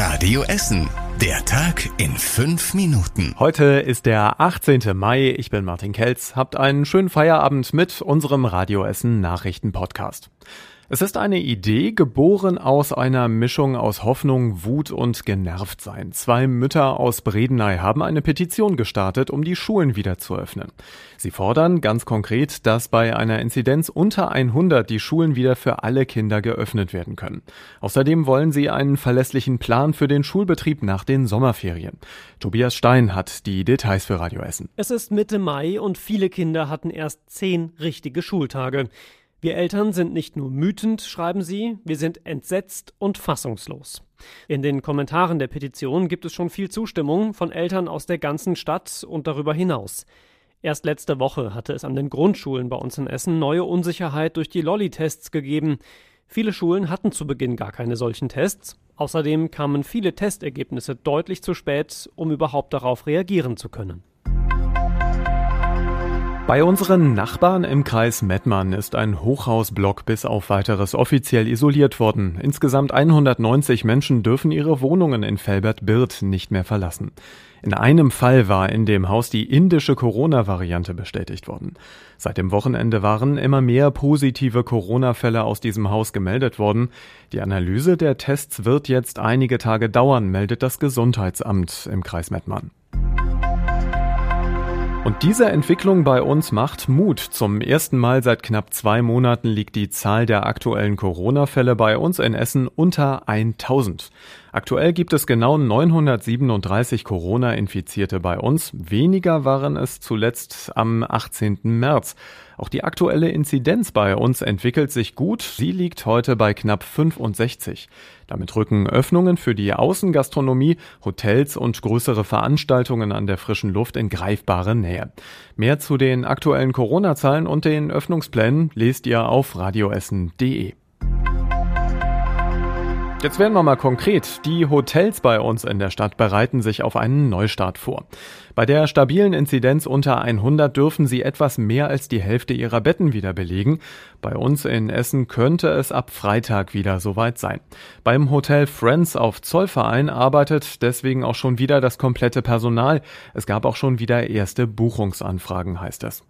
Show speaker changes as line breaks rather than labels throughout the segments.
Radio Essen. Der Tag in fünf Minuten.
Heute ist der 18. Mai. Ich bin Martin Kelz. Habt einen schönen Feierabend mit unserem Radio Essen Nachrichten Podcast. Es ist eine Idee, geboren aus einer Mischung aus Hoffnung, Wut und Genervtsein. Zwei Mütter aus Bredeney haben eine Petition gestartet, um die Schulen wieder zu öffnen. Sie fordern ganz konkret, dass bei einer Inzidenz unter 100 die Schulen wieder für alle Kinder geöffnet werden können. Außerdem wollen sie einen verlässlichen Plan für den Schulbetrieb nach den Sommerferien. Tobias Stein hat die Details für Radio Essen.
Es ist Mitte Mai und viele Kinder hatten erst zehn richtige Schultage. Wir Eltern sind nicht nur wütend, schreiben sie, wir sind entsetzt und fassungslos. In den Kommentaren der Petition gibt es schon viel Zustimmung von Eltern aus der ganzen Stadt und darüber hinaus. Erst letzte Woche hatte es an den Grundschulen bei uns in Essen neue Unsicherheit durch die Lolli-Tests gegeben. Viele Schulen hatten zu Beginn gar keine solchen Tests. Außerdem kamen viele Testergebnisse deutlich zu spät, um überhaupt darauf reagieren zu können.
Bei unseren Nachbarn im Kreis Mettmann ist ein Hochhausblock bis auf weiteres offiziell isoliert worden. Insgesamt 190 Menschen dürfen ihre Wohnungen in Felbert-Birth nicht mehr verlassen. In einem Fall war in dem Haus die indische Corona-Variante bestätigt worden. Seit dem Wochenende waren immer mehr positive Corona-Fälle aus diesem Haus gemeldet worden. Die Analyse der Tests wird jetzt einige Tage dauern, meldet das Gesundheitsamt im Kreis Mettmann. Und diese Entwicklung bei uns macht Mut. Zum ersten Mal seit knapp zwei Monaten liegt die Zahl der aktuellen Corona-Fälle bei uns in Essen unter 1000. Aktuell gibt es genau 937 Corona-Infizierte bei uns. Weniger waren es zuletzt am 18. März. Auch die aktuelle Inzidenz bei uns entwickelt sich gut. Sie liegt heute bei knapp 65. Damit rücken Öffnungen für die Außengastronomie, Hotels und größere Veranstaltungen an der frischen Luft in greifbare Nähe. Mehr zu den aktuellen Corona-Zahlen und den Öffnungsplänen lest ihr auf radioessen.de. Jetzt werden wir mal konkret. Die Hotels bei uns in der Stadt bereiten sich auf einen Neustart vor. Bei der stabilen Inzidenz unter 100 dürfen sie etwas mehr als die Hälfte ihrer Betten wieder belegen. Bei uns in Essen könnte es ab Freitag wieder soweit sein. Beim Hotel Friends auf Zollverein arbeitet deswegen auch schon wieder das komplette Personal. Es gab auch schon wieder erste Buchungsanfragen, heißt es.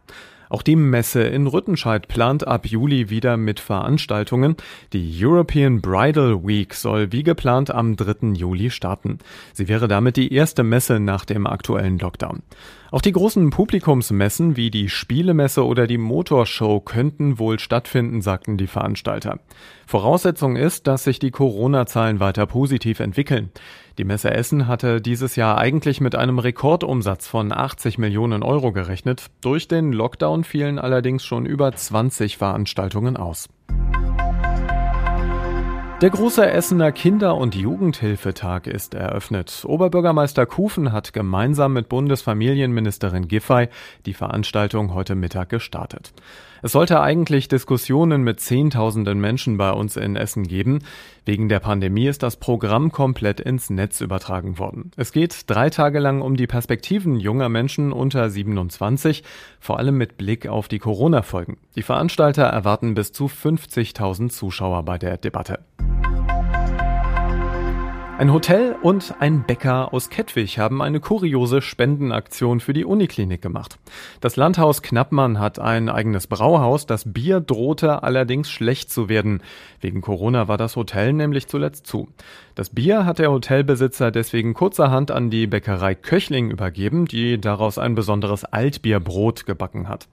Auch die Messe in Rüttenscheid plant ab Juli wieder mit Veranstaltungen. Die European Bridal Week soll wie geplant am 3. Juli starten. Sie wäre damit die erste Messe nach dem aktuellen Lockdown. Auch die großen Publikumsmessen wie die Spielemesse oder die Motorshow könnten wohl stattfinden, sagten die Veranstalter. Voraussetzung ist, dass sich die Corona-Zahlen weiter positiv entwickeln. Die Messe Essen hatte dieses Jahr eigentlich mit einem Rekordumsatz von 80 Millionen Euro gerechnet. Durch den Lockdown fielen allerdings schon über 20 Veranstaltungen aus. Der große Essener Kinder- und Jugendhilfetag ist eröffnet. Oberbürgermeister Kufen hat gemeinsam mit Bundesfamilienministerin Giffey die Veranstaltung heute Mittag gestartet. Es sollte eigentlich Diskussionen mit Zehntausenden Menschen bei uns in Essen geben. Wegen der Pandemie ist das Programm komplett ins Netz übertragen worden. Es geht drei Tage lang um die Perspektiven junger Menschen unter 27, vor allem mit Blick auf die Corona-Folgen. Die Veranstalter erwarten bis zu 50.000 Zuschauer bei der Debatte. Ein Hotel und ein Bäcker aus Kettwig haben eine kuriose Spendenaktion für die Uniklinik gemacht. Das Landhaus Knappmann hat ein eigenes Brauhaus. Das Bier drohte allerdings schlecht zu werden. Wegen Corona war das Hotel nämlich zuletzt zu. Das Bier hat der Hotelbesitzer deswegen kurzerhand an die Bäckerei Köchling übergeben, die daraus ein besonderes Altbierbrot gebacken hat.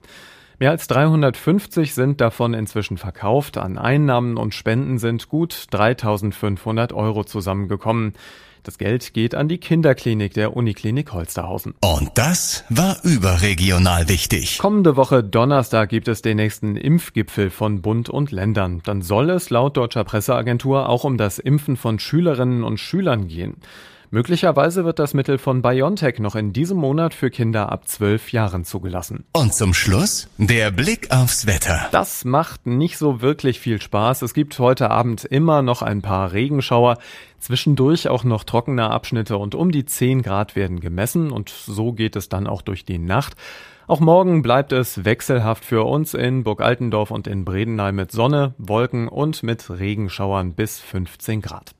Mehr als 350 sind davon inzwischen verkauft. An Einnahmen und Spenden sind gut 3500 Euro zusammengekommen. Das Geld geht an die Kinderklinik der Uniklinik Holsterhausen.
Und das war überregional wichtig.
Kommende Woche Donnerstag gibt es den nächsten Impfgipfel von Bund und Ländern. Dann soll es laut deutscher Presseagentur auch um das Impfen von Schülerinnen und Schülern gehen. Möglicherweise wird das Mittel von BioNTech noch in diesem Monat für Kinder ab zwölf Jahren zugelassen.
Und zum Schluss der Blick aufs Wetter.
Das macht nicht so wirklich viel Spaß. Es gibt heute Abend immer noch ein paar Regenschauer. Zwischendurch auch noch trockene Abschnitte und um die 10 Grad werden gemessen und so geht es dann auch durch die Nacht. Auch morgen bleibt es wechselhaft für uns in Burg Altendorf und in Bredeney mit Sonne, Wolken und mit Regenschauern bis 15 Grad.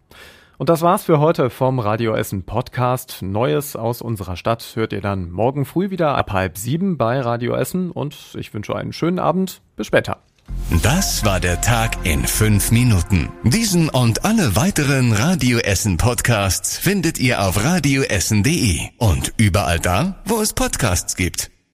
Und das war's für heute vom Radio Essen Podcast. Neues aus unserer Stadt hört ihr dann morgen früh wieder ab halb sieben bei Radio Essen und ich wünsche einen schönen Abend. Bis später.
Das war der Tag in fünf Minuten. Diesen und alle weiteren Radio Essen Podcasts findet ihr auf radioessen.de und überall da, wo es Podcasts gibt.